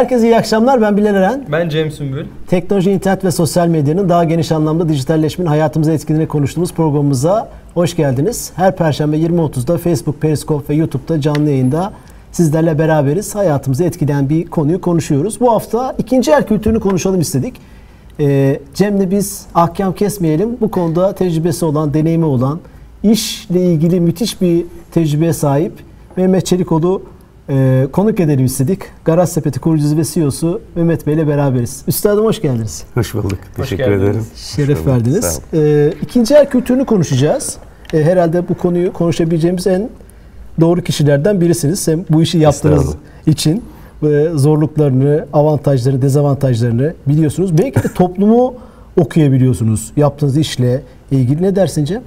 Herkese iyi akşamlar. Ben Bilal Eren. Ben Cem Sümbül. Teknoloji, internet ve sosyal medyanın daha geniş anlamda dijitalleşmenin hayatımıza etkilediğini konuştuğumuz programımıza hoş geldiniz. Her perşembe 20.30'da Facebook, Periscope ve YouTube'da canlı yayında sizlerle beraberiz. Hayatımızı etkileyen bir konuyu konuşuyoruz. Bu hafta ikinci el kültürünü konuşalım istedik. Ee, Cem'le biz ahkam kesmeyelim. Bu konuda tecrübesi olan, deneyimi olan, işle ilgili müthiş bir tecrübeye sahip Mehmet Çelikoğlu e, konuk edelim istedik. Garaj Sepeti kurucusu ve CEO'su Mehmet Bey ile beraberiz. Üstadım hoş geldiniz. Hoş bulduk. Hoş Teşekkür geldiniz. ederim. Şeref Hoş verdiniz. E, ikinci el kültürünü konuşacağız. E, herhalde bu konuyu konuşabileceğimiz en doğru kişilerden birisiniz. Hem bu işi yaptığınız için e, zorluklarını, avantajlarını, dezavantajlarını biliyorsunuz. Belki de toplumu okuyabiliyorsunuz yaptığınız işle ilgili. Ne dersin Cem?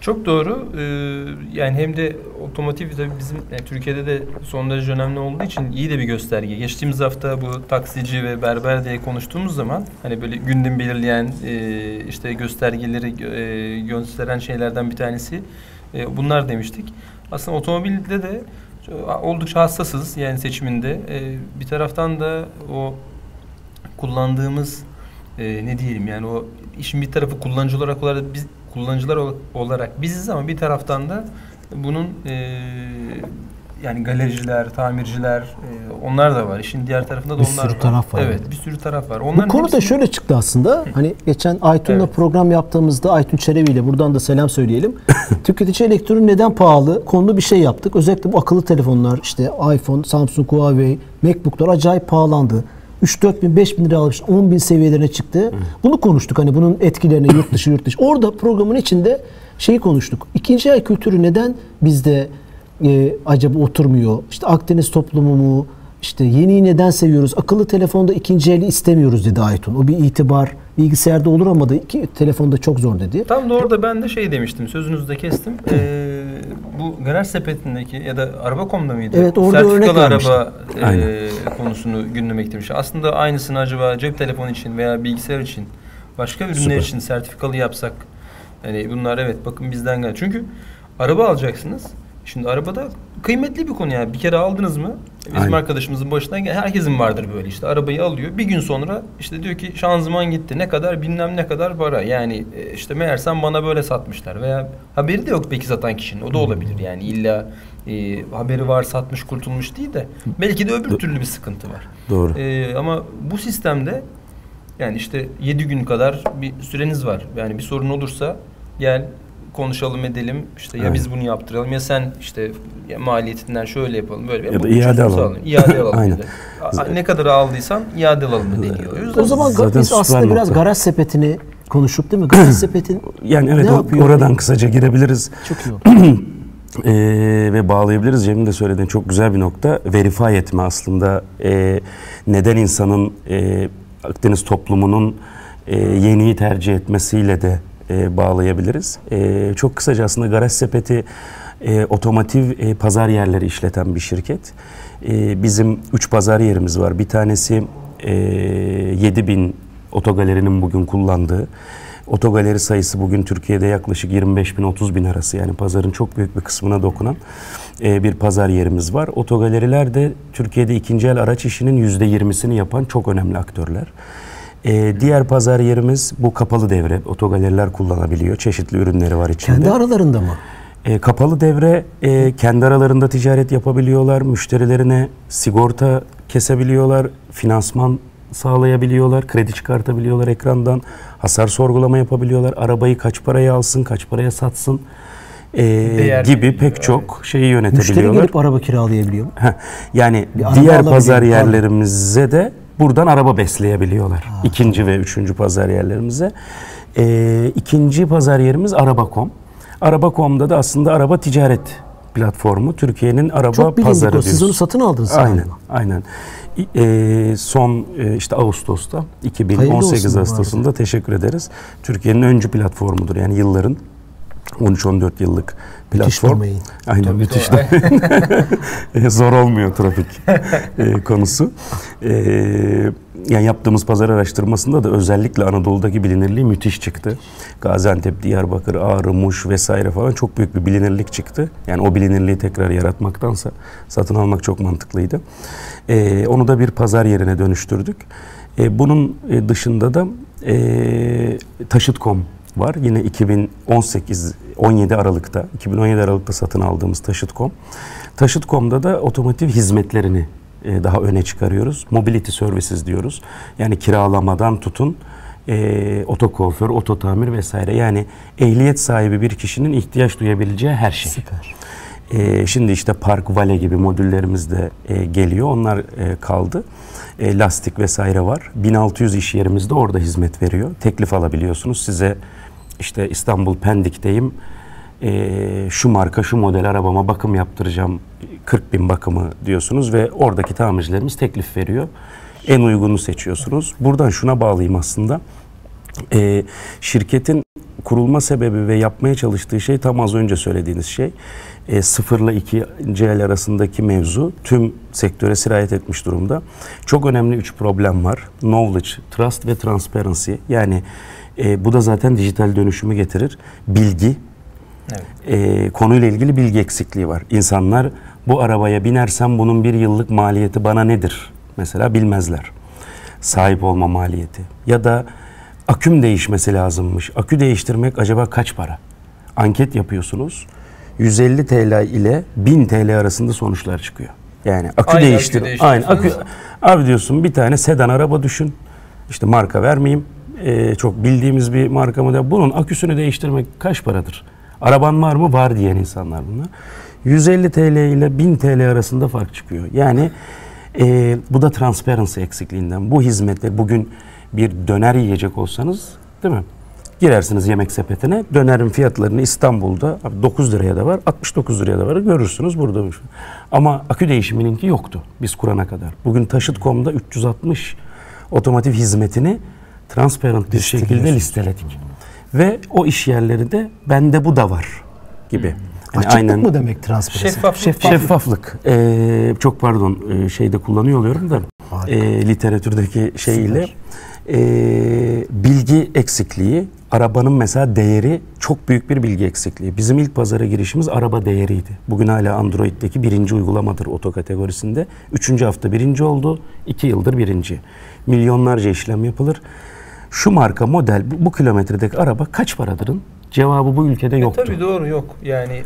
Çok doğru. Ee, yani hem de otomotiv tabii bizim yani Türkiye'de de son derece önemli olduğu için iyi de bir gösterge. Geçtiğimiz hafta bu taksici ve berber diye konuştuğumuz zaman hani böyle gündem belirleyen e, işte göstergeleri e, gösteren şeylerden bir tanesi e, bunlar demiştik. Aslında otomobilde de oldukça hassasız yani seçiminde. E, bir taraftan da o kullandığımız e, ne diyelim yani o işin bir tarafı kullanıcı olarak olarak biz kullanıcılar ol- olarak biziz ama bir taraftan da bunun e, yani galericiler, tamirciler e, onlar da var. İşin diğer tarafında da Bir onlar sürü var. taraf var. Evet, bir sürü taraf var. Onların Bu konu da hepsini- şöyle çıktı aslında. Hani geçen Aytun'la Evet. program yaptığımızda Aytun Çelebi ile buradan da selam söyleyelim. Tüketici elektronik neden pahalı? Konulu bir şey yaptık. Özellikle bu akıllı telefonlar işte iPhone, Samsung, Huawei, MacBook'lar acayip pahalandı. 3-4 bin, 5 bin lira almış, 10 bin seviyelerine çıktı. Bunu konuştuk hani bunun etkilerini yurt dışı yurt dışı. Orada programın içinde şeyi konuştuk. İkinci el kültürü neden bizde e, acaba oturmuyor? İşte Akdeniz toplumu mu? İşte yeniyi neden seviyoruz? Akıllı telefonda ikinci eli istemiyoruz dedi Aytun. O bir itibar. Bilgisayarda olur ama da iki telefonda çok zor dedi. Tam da orada ben de şey demiştim, sözünüzü de kestim. Ee, bu garaj sepetindeki ya da araba.com'da mıydı? Evet, orada örnek Sertifikalı vermiştin. araba e, konusunu gündeme getirmiş. Aslında aynısını acaba cep telefonu için veya bilgisayar için, başka ürünler Süper. için sertifikalı yapsak. Yani bunlar evet bakın bizden gel. Çünkü araba alacaksınız. Şimdi arabada kıymetli bir konu yani. Bir kere aldınız mı? Bizim Aynen. arkadaşımızın başından gel. Herkesin vardır böyle işte. Arabayı alıyor. Bir gün sonra işte diyor ki şanzıman gitti. Ne kadar bilmem ne kadar para. Yani e, işte meğersem bana böyle satmışlar. Veya haberi de yok peki satan kişinin. O da olabilir yani. illa e, haberi var satmış kurtulmuş değil de. Belki de öbür türlü bir sıkıntı var. Doğru. E, ama bu sistemde yani işte 7 gün kadar bir süreniz var. Yani bir sorun olursa gel konuşalım edelim. İşte ya Aynen. biz bunu yaptıralım ya sen işte ya maliyetinden şöyle yapalım böyle. Ya da iade alalım. sağlayalım. İade alalım. Aynen. bir de. A- Ne kadar aldıysan iade alalım da deniyor. O zaman Zaten biz aslında süper biraz nokta. garaj sepetini konuşup değil mi? Garaj sepetin Yani evet Ne o- oradan kısaca girebiliriz çok iyi oldu. Ee, ve bağlayabiliriz. Cem'in de söylediğin çok güzel bir nokta. Verify etme aslında Ee, neden insanın e, Akdeniz toplumunun e, yeniyi tercih etmesiyle de e, bağlayabiliriz. E, çok kısaca aslında Garaj Sepeti e, otomotiv e, pazar yerleri işleten bir şirket. E, bizim üç pazar yerimiz var. Bir tanesi e, 7000 otogalerinin bugün kullandığı. Otogaleri sayısı bugün Türkiye'de yaklaşık 25 bin 30 bin arası yani pazarın çok büyük bir kısmına dokunan e, bir pazar yerimiz var. Otogaleriler de Türkiye'de ikinci el araç işinin yüzde yirmisini yapan çok önemli aktörler. E, diğer pazar yerimiz bu kapalı devre. Otogaleriler kullanabiliyor. Çeşitli ürünleri var içinde. Kendi aralarında mı? E, kapalı devre e, kendi aralarında ticaret yapabiliyorlar. Müşterilerine sigorta kesebiliyorlar. Finansman sağlayabiliyorlar. Kredi çıkartabiliyorlar ekrandan. Hasar sorgulama yapabiliyorlar. Arabayı kaç paraya alsın, kaç paraya satsın e, Değer gibi pek çok şeyi Müşteri yönetebiliyorlar. gelip araba kiralayabiliyor mu? Heh, yani Bir araba diğer pazar yerlerimize de buradan araba besleyebiliyorlar. İkinci ve üçüncü pazar yerlerimize. Ee, ikinci pazar yerimiz Araba.com. Araba.com'da da aslında araba ticaret platformu. Türkiye'nin araba Çok pazarı o. Siz diyoruz. onu satın aldınız. Aynen, galiba. aynen. E, son e, işte Ağustos'ta Hayırlı 2018 olsun bu Ağustos'unda teşekkür ederiz. Türkiye'nin öncü platformudur yani yılların 13-14 yıllık Müthiş platform. domain. Aynen Tabii, müthiş. E, Zor olmuyor trafik e, konusu. E, yani yaptığımız pazar araştırmasında da özellikle Anadolu'daki bilinirliği müthiş çıktı. Gaziantep, Diyarbakır, Ağrı, Muş vesaire falan çok büyük bir bilinirlik çıktı. Yani o bilinirliği tekrar yaratmaktansa satın almak çok mantıklıydı. E, onu da bir pazar yerine dönüştürdük. E, bunun dışında da e, Taşıt.com var. Yine 2018 17 Aralık'ta 2017 Aralık'ta satın aldığımız Taşıt.com. Taşıt.com'da da otomotiv hizmetlerini e, daha öne çıkarıyoruz. Mobility services diyoruz. Yani kiralamadan tutun e, otokuaför, ototamir vesaire. Yani ehliyet sahibi bir kişinin ihtiyaç duyabileceği her şey. Süper. E, şimdi işte Park Vale gibi modüllerimiz de e, geliyor. Onlar e, kaldı. E, lastik vesaire var. 1600 iş yerimizde orada hizmet veriyor. Teklif alabiliyorsunuz. Size işte İstanbul Pendik'teyim. E, şu marka şu model arabama bakım yaptıracağım. 40 bin bakımı diyorsunuz ve oradaki tamircilerimiz teklif veriyor. En uygunu seçiyorsunuz. Buradan şuna bağlayayım aslında. E, şirketin kurulma sebebi ve yapmaya çalıştığı şey tam az önce söylediğiniz şey. E, sıfırla ikinci el arasındaki mevzu tüm sektöre sirayet etmiş durumda. Çok önemli üç problem var. Knowledge, trust ve transparency. Yani e, bu da zaten dijital dönüşümü getirir. Bilgi, Evet. e, konuyla ilgili bilgi eksikliği var. İnsanlar bu arabaya binersem bunun bir yıllık maliyeti bana nedir? Mesela bilmezler. Sahip olma maliyeti. Ya da aküm değişmesi lazımmış. Akü değiştirmek acaba kaç para? Anket yapıyorsunuz. 150 TL ile 1000 TL arasında sonuçlar çıkıyor. Yani akü Aynı değiştir. akü Aynı akü. Abi diyorsun bir tane sedan araba düşün. İşte marka vermeyeyim. Ee, çok bildiğimiz bir marka model. Bunun aküsünü değiştirmek kaç paradır? Araban var mı? Var diyen insanlar bunlar. 150 TL ile 1000 TL arasında fark çıkıyor. Yani e, bu da transparency eksikliğinden. Bu hizmetler bugün bir döner yiyecek olsanız değil mi? Girersiniz yemek sepetine. Dönerin fiyatlarını İstanbul'da abi 9 liraya da var, 69 liraya da var. Görürsünüz burada. Ama akü değişimininki yoktu biz kurana kadar. Bugün Taşıt.com'da 360 otomotiv hizmetini transparent bir şekilde listeledik. Ve o iş yerleri de bende bu da var gibi. Yani Açıklık mı demek transparency? Şeffaflık. Şeffaflık. Ee, çok pardon e, şeyde kullanıyor oluyorum da Harika. e, literatürdeki şeyiyle e, bilgi eksikliği arabanın mesela değeri çok büyük bir bilgi eksikliği. Bizim ilk pazara girişimiz araba değeriydi. Bugün hala Android'deki birinci uygulamadır oto kategorisinde. Üçüncü hafta birinci oldu. iki yıldır birinci. Milyonlarca işlem yapılır. Şu marka model bu, bu kilometredeki araba kaç paradırın? Cevabı bu ülkede yoktu. E, Tabii doğru yok. Yani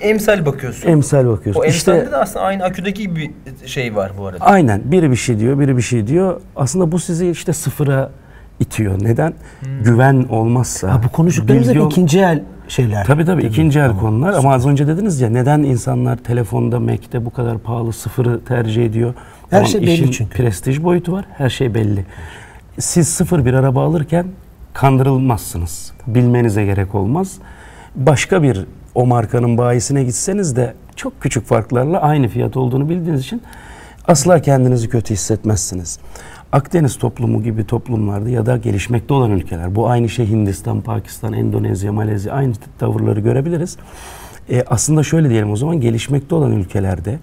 emsal bakıyorsun. Emsal bakıyorsun. o İşte emsalde de aslında aynı aküdeki gibi bir şey var bu arada. Aynen. Biri bir şey diyor, biri bir şey diyor. Aslında bu sizi işte sıfıra itiyor. Neden? Güven olmazsa. Ha, bu konuştuklarımız ol- ikinci el şeyler. Tabii tabii ikinci el Tamam. konular ama az önce dediniz ya neden insanlar telefonda Mac'te bu kadar pahalı sıfırı tercih ediyor? Her şey belli işin çünkü. prestij boyutu var. Her şey belli. Siz sıfır bir araba alırken kandırılmazsınız. Bilmenize gerek olmaz. Başka bir o markanın bayisine gitseniz de çok küçük farklarla aynı fiyat olduğunu bildiğiniz için asla kendinizi kötü hissetmezsiniz. Akdeniz toplumu gibi toplumlarda ya da gelişmekte olan ülkeler, bu aynı şey Hindistan, Pakistan, Endonezya, Malezya aynı tavırları görebiliriz. E, aslında şöyle diyelim o zaman gelişmekte olan ülkelerde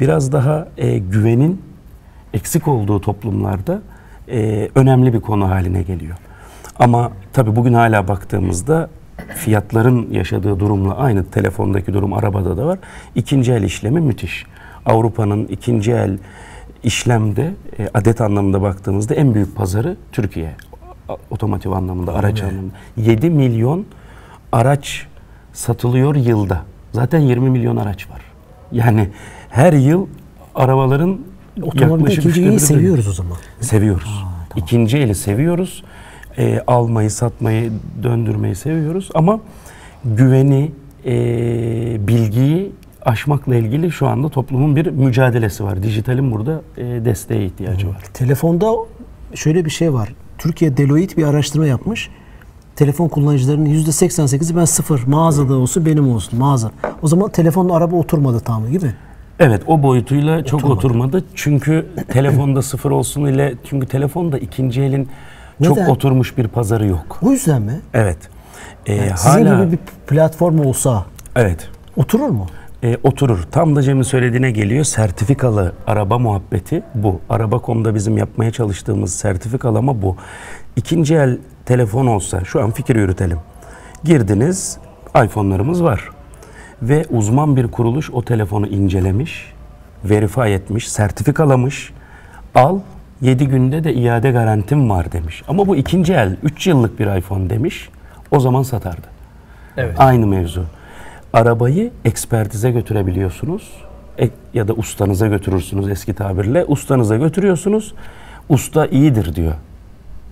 biraz daha e, güvenin eksik olduğu toplumlarda e, önemli bir konu haline geliyor. Ama tabii bugün hala baktığımızda fiyatların yaşadığı durumla aynı telefondaki durum arabada da var. İkinci el işlemi müthiş. Avrupa'nın ikinci el işlemde e, adet anlamında baktığımızda en büyük pazarı Türkiye. Otomotiv anlamında, araç anlamında. 7 milyon araç satılıyor yılda. Zaten 20 milyon araç var. Yani her yıl arabaların Otomobilde ikinci eli seviyoruz o zaman. Seviyoruz. İkinci eli seviyoruz. Ee, almayı, satmayı, döndürmeyi seviyoruz. Ama güveni, e, bilgiyi aşmakla ilgili şu anda toplumun bir mücadelesi var. Dijitalin burada e, desteğe ihtiyacı var. Telefonda şöyle bir şey var. Türkiye Deloitte bir araştırma yapmış. Telefon kullanıcılarının %88'i ben sıfır mağazada olsun benim olsun mağaza. O zaman telefonla araba oturmadı tam gibi. Evet o boyutuyla çok Oturmadı. oturmadı. Çünkü telefonda sıfır olsun ile çünkü telefonda ikinci elin çok Neden? oturmuş bir pazarı yok. O yüzden mi? Evet. E, Yani sizin gibi bir platform olsa Evet. oturur mu? E, oturur. Tam da Cem'in söylediğine geliyor. Sertifikalı araba muhabbeti bu. Araba.com'da bizim yapmaya çalıştığımız sertifikalama bu. İkinci el telefon olsa, şu an fikir yürütelim. Girdiniz, iPhone'larımız var. Ve uzman bir kuruluş o telefonu incelemiş, verify etmiş, sertifikalamış. Al, 7 günde de iade garantim var demiş. Ama bu ikinci el, 3 yıllık bir iPhone demiş. O zaman satardı. Evet. Aynı mevzu. Arabayı ekspertize götürebiliyorsunuz. Ek- ya da ustanıza götürürsünüz eski tabirle. Ustanıza götürüyorsunuz. Usta iyidir diyor.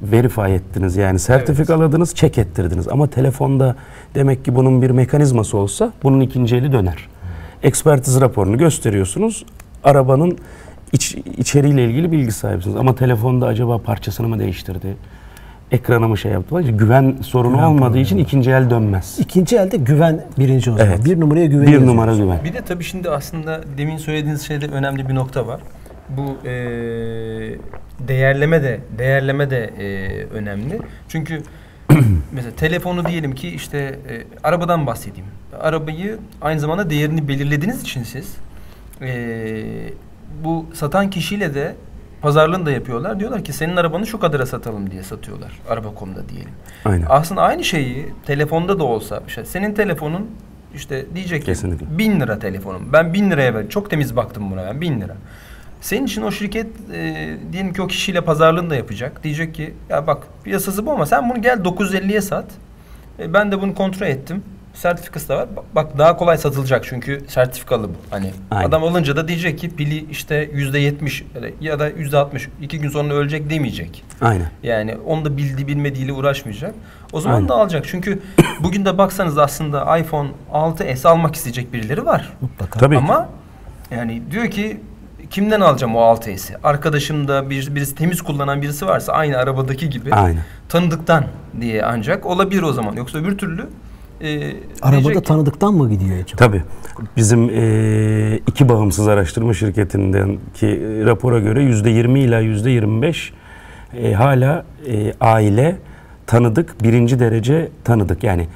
Verify ettiniz yani sertifikaladınız, çek ettirdiniz. Ama telefonda demek ki bunun bir mekanizması olsa bunun ikinci eli döner. Ekspertiz raporunu gösteriyorsunuz. Arabanın iç, içeriğiyle ilgili bilgi sahibisiniz. Ama telefonda acaba parçasını mı değiştirdi? Ekranı mı şey yaptı? Güven sorunu Güven olmadığı için ikinci el dönmez. İkinci elde güven birinci o zaman. Evet. Bir numaraya güven Bir numara güven. Bir de tabii şimdi aslında demin söylediğiniz şeyde önemli bir nokta var. Bu e, değerleme de değerleme de e, önemli. Çünkü mesela telefonu diyelim ki işte e, arabadan bahsedeyim. Arabayı aynı zamanda değerini belirlediğiniz için siz e, bu satan kişiyle de pazarlığını da yapıyorlar. Diyorlar ki senin arabanı şu kadara satalım diye satıyorlar. Araba.com'da diyelim. Aynen. Aslında aynı şeyi telefonda da olsa işte senin telefonun işte diyecek ki Kesinlikle. bin lira telefonum. Ben bin liraya ver. Çok temiz baktım buna ben bin lira. Senin için o şirket e, diyelim ki o kişiyle pazarlığını da yapacak. Diyecek ki ya bak piyasası bu ama sen bunu gel 950'ye sat. E, ben de bunu kontrol ettim. Sertifikası da var. Bak, bak daha kolay satılacak çünkü sertifikalı bu. Hani Aynen. adam alınca da diyecek ki pili işte yüzde yetmiş ya da yüzde altmış iki gün sonra ölecek demeyecek. Aynen. Yani onu da bildi bilmediğiyle uğraşmayacak. O zaman Aynen. da alacak. Çünkü bugün de baksanız aslında iPhone 6s almak isteyecek birileri var. Mutlaka. Tabii. Ama yani diyor ki kimden alacağım o 6s'i? Arkadaşımda bir, birisi temiz kullanan birisi varsa aynı arabadaki gibi Aynen. tanıdıktan diye ancak olabilir o zaman. Yoksa öbür türlü e, Arabada diyecek ki- tanıdıktan mı gidiyor acaba? Tabii. Bizim e, iki bağımsız araştırma şirketinden ki e, rapora göre yüzde 20 ila yüzde 25 e, hala e, aile tanıdık, birinci derece tanıdık. Yani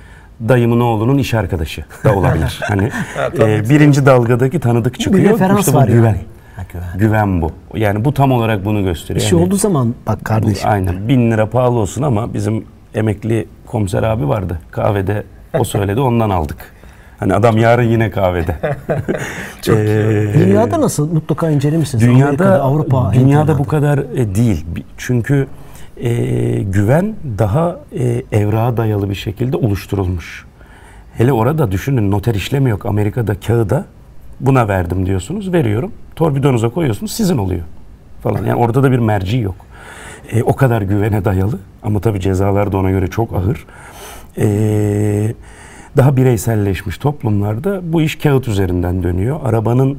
dayımın oğlunun iş arkadaşı da olabilir. hani Ha, e, birinci dalgadaki tanıdık Bu çıkıyor. bir referans İşte var güven. yani. Ha, güven. Güven bu. Yani bu tam olarak bunu Bir gösteriyor. şey Yani olduğu zaman bak kardeşim. Aynen. Bin lira pahalı olsun ama bizim emekli komiser abi vardı. Kahvede o söyledi ondan aldık. Hani adam yarın yine kahvede. Çok Dünyada nasıl? Mutlaka incelemişsiniz. Dünyada Amerika'da, Avrupa. dünyada bu kadar e, değil. Çünkü e, güven daha e, evrağa dayalı bir şekilde oluşturulmuş. Hele orada düşünün noter işlemi yok. Amerika'da kağıda buna verdim diyorsunuz. Veriyorum. Torpidonuza koyuyorsunuz. Sizin oluyor. Falan. Yani orada da bir merci yok. E, o kadar güvene dayalı. Ama tabii cezalar da ona göre çok ağır. E, daha bireyselleşmiş toplumlarda bu iş kağıt üzerinden dönüyor. Arabanın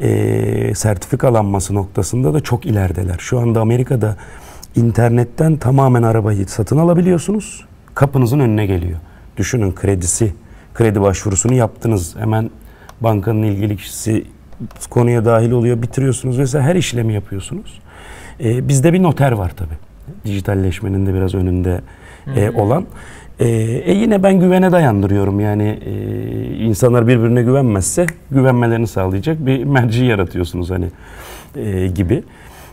e, sertifikalanması noktasında da çok ilerideler. Şu anda Amerika'da internetten tamamen arabayı satın alabiliyorsunuz. Kapınızın önüne geliyor. Düşünün kredisi, kredi başvurusunu yaptınız. Hemen bankanın ilgili kişisi konuya dahil oluyor, bitiriyorsunuz vesaire her işlemi yapıyorsunuz. E, bizde bir noter var tabii. Dijitalleşmenin de biraz önünde e, olan. E, e, yine ben güvene dayandırıyorum. Yani e, insanlar birbirine güvenmezse güvenmelerini sağlayacak bir merci yaratıyorsunuz hani e, gibi.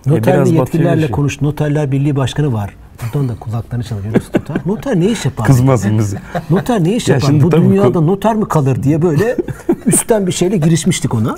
E, Noterli batıyor yetkililerle işi. konuş. Noterler Birliği Başkanı var. Buradan da kulaklarını çalıyor. Yunus Noter. Noter ne iş yapar? Kızmasın bizi. Noter ne iş Ya yapar? şimdi Bu dünyada ko- noter mi kalır diye böyle üstten bir şeyle girişmiştik ona.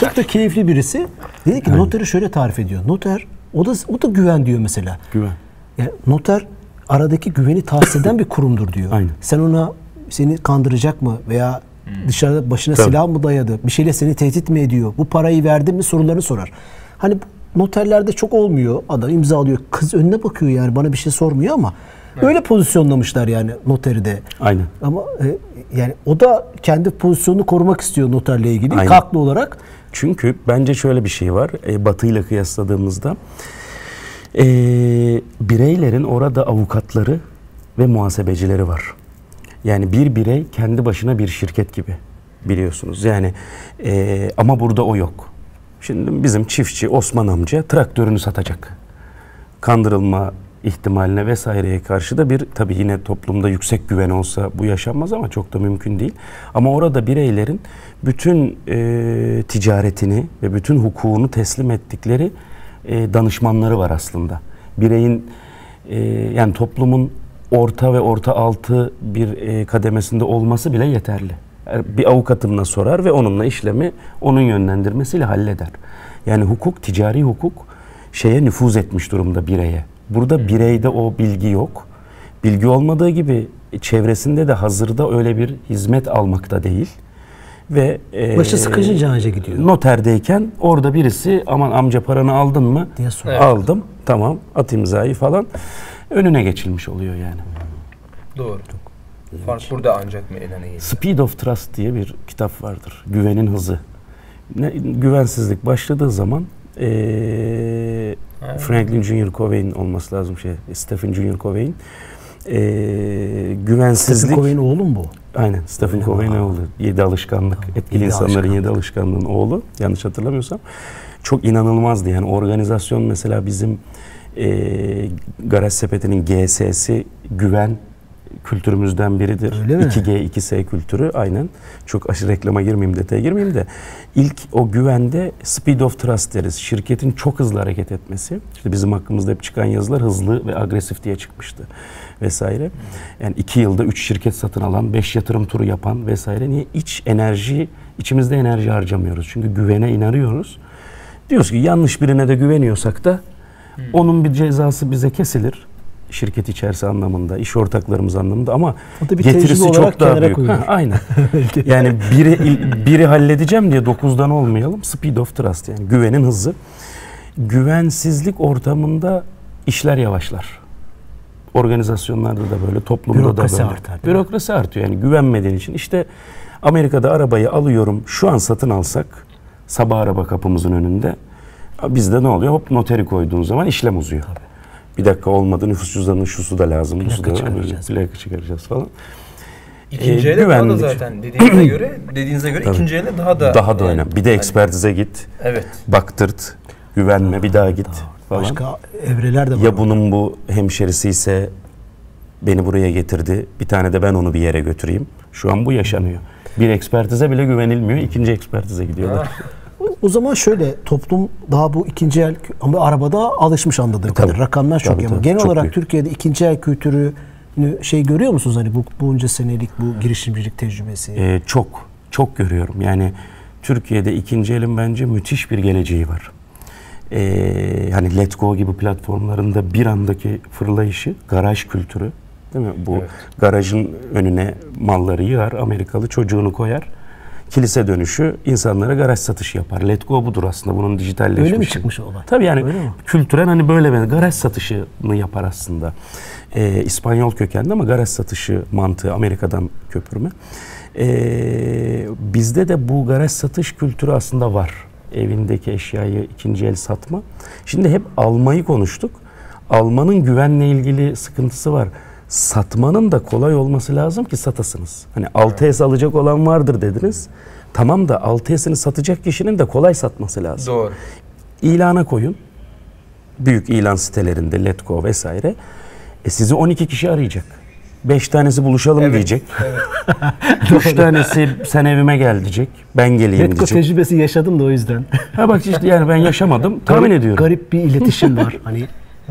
Çok da keyifli birisi. Dedi ki noteri şöyle tarif ediyor. Noter o da o da güven diyor mesela. Güven. Yani noter aradaki güveni tahsis eden bir kurumdur diyor. Aynen. Sen ona seni kandıracak mı veya dışarıda başına Tabii. silah mı dayadı? Bir şeyle seni tehdit mi ediyor? Bu parayı verdin mi sorularını sorar. Hani noterlerde çok olmuyor. Adam imzalıyor. Kız önüne bakıyor yani bana bir şey sormuyor ama öyle pozisyonlamışlar yani noteri de. Aynen. Ama e, yani o da kendi pozisyonunu korumak istiyor noterle ilgili. Aynen. Haklı olarak. Çünkü bence şöyle bir şey var. E, Batı ile kıyasladığımızda e, bireylerin orada avukatları ve muhasebecileri var. Yani bir birey kendi başına bir şirket gibi biliyorsunuz. Yani e, ama burada o yok. Şimdi bizim çiftçi Osman amca traktörünü satacak. Kandırılma ihtimaline vesaireye karşı da bir tabii yine toplumda yüksek güven olsa bu yaşanmaz ama çok da mümkün değil. Ama orada bireylerin bütün e, ticaretini ve bütün hukukunu teslim ettikleri e, danışmanları var aslında. Bireyin e, yani toplumun orta ve orta altı bir e, kademesinde olması bile yeterli. Bir avukatımla sorar ve onunla işlemi onun yönlendirmesiyle halleder. Yani hukuk, ticari hukuk şeye nüfuz etmiş durumda bireye. Burada bireyde o bilgi yok. Bilgi olmadığı gibi çevresinde de hazırda öyle bir hizmet almakta değil. Ve e, Başı sıkışınca anca gidiyor. noterdeyken orada birisi aman amca paranı aldın mı? Diye soruyor. Evet. Aldım. Tamam. At imzayı falan. Önüne geçilmiş oluyor yani. Doğru. Fark burada ancak meydana geliyor. Speed of Trust diye bir kitap vardır. Güvenin hızı. Ne, güvensizlik başladığı zaman eee Ha. Franklin Junior Covey'in olması lazım şey. Stephen Junior Covey'in eee güvensizlik Stephen Covey'in oğlu mu bu? Aynen Stephen? Covey'in oğlu. Yedi alışkanlık. Etkili Yedi insanların alışkanlık. yedi alışkanlığın oğlu. Yanlış hatırlamıyorsam. Çok inanılmazdı yani organizasyon mesela bizim eee Garaj Sepeti'nin GS'si güven kültürümüzden biridir. Öyle mi? 2G, 2S kültürü aynen. Çok aşırı reklama girmeyeyim, detaya girmeyeyim de. ilk o güvende speed of trust deriz. Şirketin çok hızlı hareket etmesi. İşte bizim hakkımızda hep çıkan yazılar hızlı ve agresif diye çıkmıştı vesaire. Yani iki yılda üç şirket satın alan, beş yatırım turu yapan vesaire. Niye? İç enerji, içimizde enerji harcamıyoruz. Çünkü güvene inanıyoruz. Diyoruz ki yanlış birine de güveniyorsak da onun bir cezası bize kesilir. Şirket içerisi anlamında, iş ortaklarımız anlamında ama getirisi çok daha büyük. koyulur. Ha, aynen. yani biri biri halledeceğim diye dokuzdan olmayalım. Speed of trust yani güvenin hızı. Güvensizlik ortamında işler yavaşlar. Organizasyonlarda da böyle, toplumda Bürokrasi da böyle. artar? Bürokrasi artıyor yani güvenmediğin için. İşte Amerika'da arabayı alıyorum, şu an satın alsak sabah araba kapımızın önünde bizde ne oluyor? Hop noteri koyduğun zaman işlem uzuyor. Bir dakika olmadı nüfus cüzdanının şusu da lazım, Plaka da çıkaracağız. plaka çıkaracağız falan. İkinci Ee, ele daha da zaten dediğinize göre dediğinize göre Tabii. ikinci ele daha da Daha da yani önemli. Bir de hani- ekspertize git, Evet. baktırt, güvenme, bir daha git falan. Başka evreler de var. Ya bunun bu hemşerisi ise beni buraya getirdi. Bir tane de ben onu bir yere götüreyim. Şu an bu yaşanıyor. Bir ekspertize bile güvenilmiyor. ikinci ekspertize gidiyorlar. O zaman şöyle toplum daha bu ikinci el ama arabada alışmış anladığım kadar. Rakamlar çok Tabii, iyi ama tabii. genel Çok olarak büyük. Türkiye'de ikinci el kültürü şey görüyor musunuz hani bu bunca senelik bu girişimcilik tecrübesi? Ee, çok, çok görüyorum. Yani Türkiye'de ikinci elin bence müthiş bir geleceği var. Ee, hani Let's Go gibi platformlarında bir andaki fırlayışı, garaj kültürü. Değil mi? Bu Evet. garajın önüne malları yığar, Amerikalı çocuğunu koyar. Kilise dönüşü insanlara garaj satışı yapar. Let Go budur aslında bunun dijitalleşmişi. Öyle mi çıkmış olay? Tabii yani kültüren hani böyle bir garaj satışını yapar aslında. Ee, İspanyol kökenli ama garaj satışı mantığı Amerika'dan köpürme. Ee, bizde de bu garaj satış kültürü aslında var. Evindeki eşyayı ikinci el satma. Şimdi hep almayı konuştuk. Almanın güvenle ilgili sıkıntısı var. Satmanın da kolay olması lazım ki satasınız. Hani 6S alacak olan vardır dediniz. Tamam da 6S'ini satacak kişinin de kolay satması lazım. Doğru. İlana koyun. Büyük ilan sitelerinde Letgo vesaire. E sizi 12 kişi arayacak. 5 tanesi buluşalım Evet, diyecek. 3 tanesi sen evime gel diyecek. Ben geleyim Letgo diyecek. tecrübesi yaşadım da o yüzden. Ha bak işte yani ben yaşamadım. Tahmin Garip- ediyorum. Garip bir iletişim var. Hani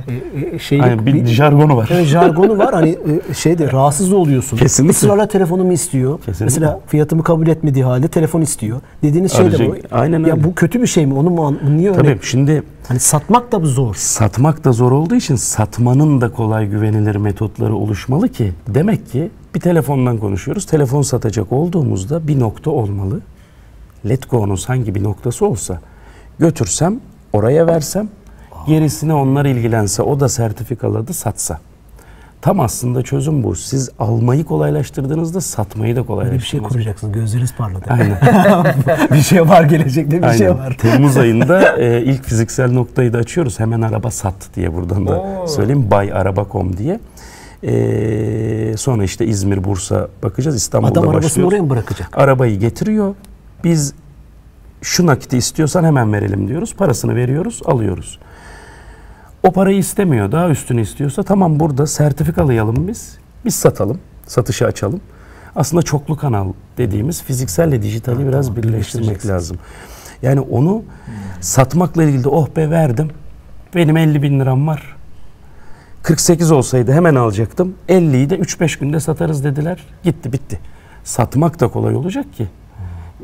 e, e, şeylik Hani bir, jargonu var. Evet, jargonu var. Hani e, şeyde rahatsız oluyorsun. Kesinlikle. Israrla telefonumu istiyor. Kesinlikle. Mesela fiyatımı kabul etmediği halde telefon istiyor. Dediğiniz şey de bu. Arayacak. Aynen Ya öyle. bu kötü bir şey mi? Onu mu niye öyle? Tabii şimdi Hani satmak da bu zor. satmak da zor olduğu için satmanın da kolay güvenilir metotları oluşmalı ki demek ki bir telefondan konuşuyoruz. Telefon satacak olduğumuzda bir nokta olmalı. Letgo'nun hangi bir noktası olsa götürsem oraya versem gerisine onlar ilgilense o da sertifikaları satsa. Tam aslında çözüm bu. Siz almayı kolaylaştırdığınızda satmayı da Böyle bir şey kolaylaştırdınız. kuracaksın. Gözleriniz parladı. Aynen. bir şey var gelecekte bir şey Aynen. var. Temmuz ayında e, ilk fiziksel noktayı da açıyoruz. Hemen araba sat diye buradan da Oo. söyleyeyim. Bayaraba.com diye. E, sonra işte İzmir, Bursa bakacağız. İstanbul'da Adam arabasını başlıyoruz. oraya mı bırakacak? Arabayı getiriyor. Biz şu nakiti istiyorsan hemen verelim diyoruz. Parasını veriyoruz, alıyoruz. O parayı istemiyor, daha üstünü istiyorsa tamam burada sertifikalayalım biz. Biz satalım, satışı açalım. Aslında çoklu kanal dediğimiz fizikselle dijitali biraz tamam, birleştirmek lazım. Yani onu satmakla ilgili de oh be verdim. Benim 50 bin liram var. 48 olsaydı hemen alacaktım. 50'yi de 3-5 günde satarız dediler. Gitti bitti. Satmak da kolay olacak ki.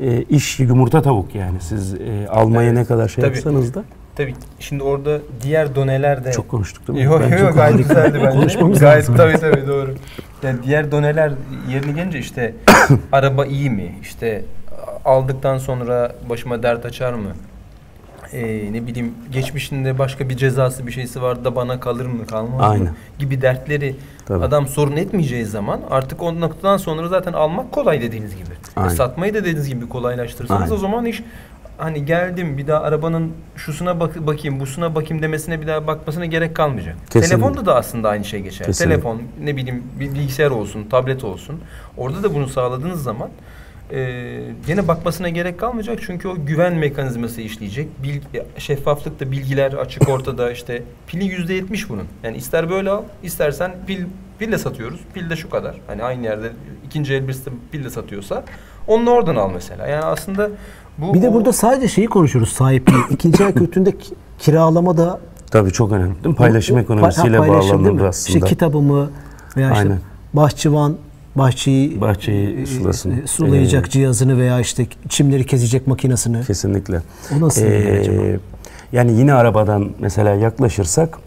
E, iş yumurta tavuk yani. Siz e, almaya Evet, ne kadar şey tabii. yapsanız da. Tabii şimdi orada diğer doneler de Çok konuştuk değil mi? Yok Bence yok gayet güzeldi bence. Konuşmamız gayet, lazım. Tabii tabii doğru. Yani diğer doneler yerine gelince işte araba iyi mi? İşte aldıktan sonra başıma dert açar mı? Ee, ne bileyim geçmişinde başka bir cezası bir şeysi vardı da bana kalır mı kalmaz Aynen. mı gibi dertleri Tabii. adam sorun etmeyeceği zaman artık o noktadan sonra zaten almak kolay dediğiniz gibi. E, satmayı da dediğiniz gibi kolaylaştırırsanız Aynen. o zaman iş hani geldim bir daha arabanın şusuna bak bakayım busuna bakayım demesine bir daha bakmasına gerek kalmayacak. Kesinlikle. Telefonda da aslında aynı şey geçer. Kesinlikle. Telefon ne bileyim bir bilgisayar olsun, tablet olsun. Orada da bunu sağladığınız zaman e, gene bakmasına gerek kalmayacak çünkü o güven mekanizması işleyecek. Bil, şeffaflıkta bilgiler açık ortada işte pili yüzde yetmiş bunun. Yani ister böyle al, istersen pil pille satıyoruz. Pil de şu kadar. Hani aynı yerde ikinci el birisi de pille satıyorsa onu oradan al mesela. Yani aslında bu Bir de o- burada sadece şeyi konuşuyoruz sahipliği. İkinci el kötüğünde ki- kiralama da Tabii çok önemli. Değil mi? Paylaşım O- ekonomisiyle bağlanır aslında. İşte kitabımı veya işte Aynen. bahçıvan bahçeyi Bahçeyi e, sulasın. e, sulayacak Ee, cihazını veya işte çimleri kesecek makinesini. Kesinlikle. O nasıl Ee, acaba? yani yine arabadan mesela yaklaşırsak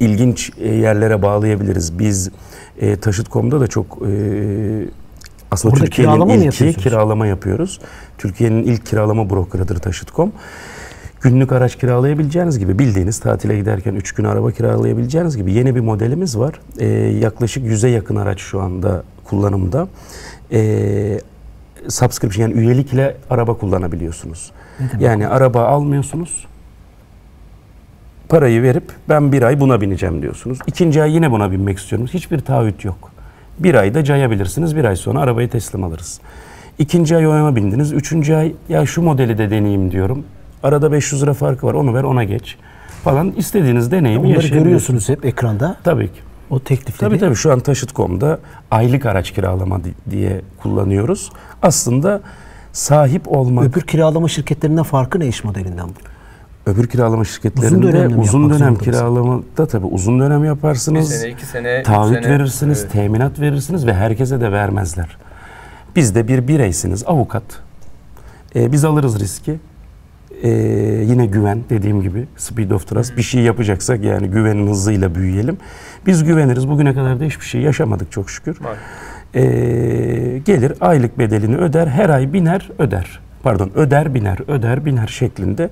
ilginç e, yerlere bağlayabiliriz. Biz e, Taşıt.com'da da çok e, aslında Orada Türkiye'nin ilki kiralama yapıyoruz. Türkiye'nin ilk kiralama brokerıdır Taşıt.com. Günlük araç kiralayabileceğiniz gibi bildiğiniz tatile giderken 3 gün araba kiralayabileceğiniz gibi yeni bir modelimiz var. Ee, yaklaşık 100'e yakın araç şu anda kullanımda. Ee, subscription yani üyelik ile araba kullanabiliyorsunuz. Yani araba almıyorsunuz. Parayı verip ben bir ay buna bineceğim diyorsunuz. İkinci ay yine buna binmek istiyorum. Hiçbir taahhüt yok. Bir ayda cayabilirsiniz. Bir ay sonra arabayı teslim alırız. İkinci ay oyama bindiniz. Üçüncü ay ya şu modeli de deneyeyim diyorum. Arada 500 lira farkı var. Onu ver ona geç. Falan istediğiniz deneyimi Onları yaşayabiliyorsunuz. görüyorsunuz hep ekranda. Tabii ki. O teklifleri. Tabii tabii şu an Taşıt.com'da aylık araç kiralama di- diye kullanıyoruz. Aslında sahip olmak Öbür kiralama şirketlerinden farkı ne iş modelinden bu? Öbür kiralama şirketlerinde Uzun dönemli mi uzun dönem kiralamada tabii uzun dönem bir yaparsınız. sene, iki sene, taahhüt sene, verirsiniz, evet. teminat verirsiniz ve herkese de vermezler. Biz de bir bireysiniz, avukat. Ee, biz alırız riski. Ee, yine güven dediğim gibi speed of trust. Bir şey yapacaksak yani güvenin hızıyla büyüyelim. Biz güveniriz. Bugüne kadar da hiçbir şey yaşamadık çok şükür. Var. Ee, gelir aylık bedelini öder, her ay biner öder. Pardon öder biner, öder biner şeklinde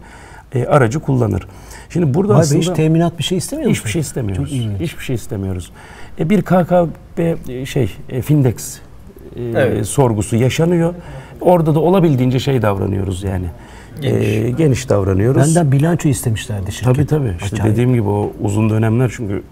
e, aracı kullanır. Şimdi burada Vay be aslında hiç teminat bir şey istemiyor musunuz? hiçbir şey istemiyoruz. Çok ilginç. Hiçbir şey istemiyoruz. E, bir KKB e, şey e, Findex e, Evet. sorgusu yaşanıyor. Orada da olabildiğince şey davranıyoruz yani. Geniş. E, geniş davranıyoruz. Benden bilanço istemişlerdi şirket. Tabii tabii. İşte Acayip. dediğim gibi o uzun dönemler çünkü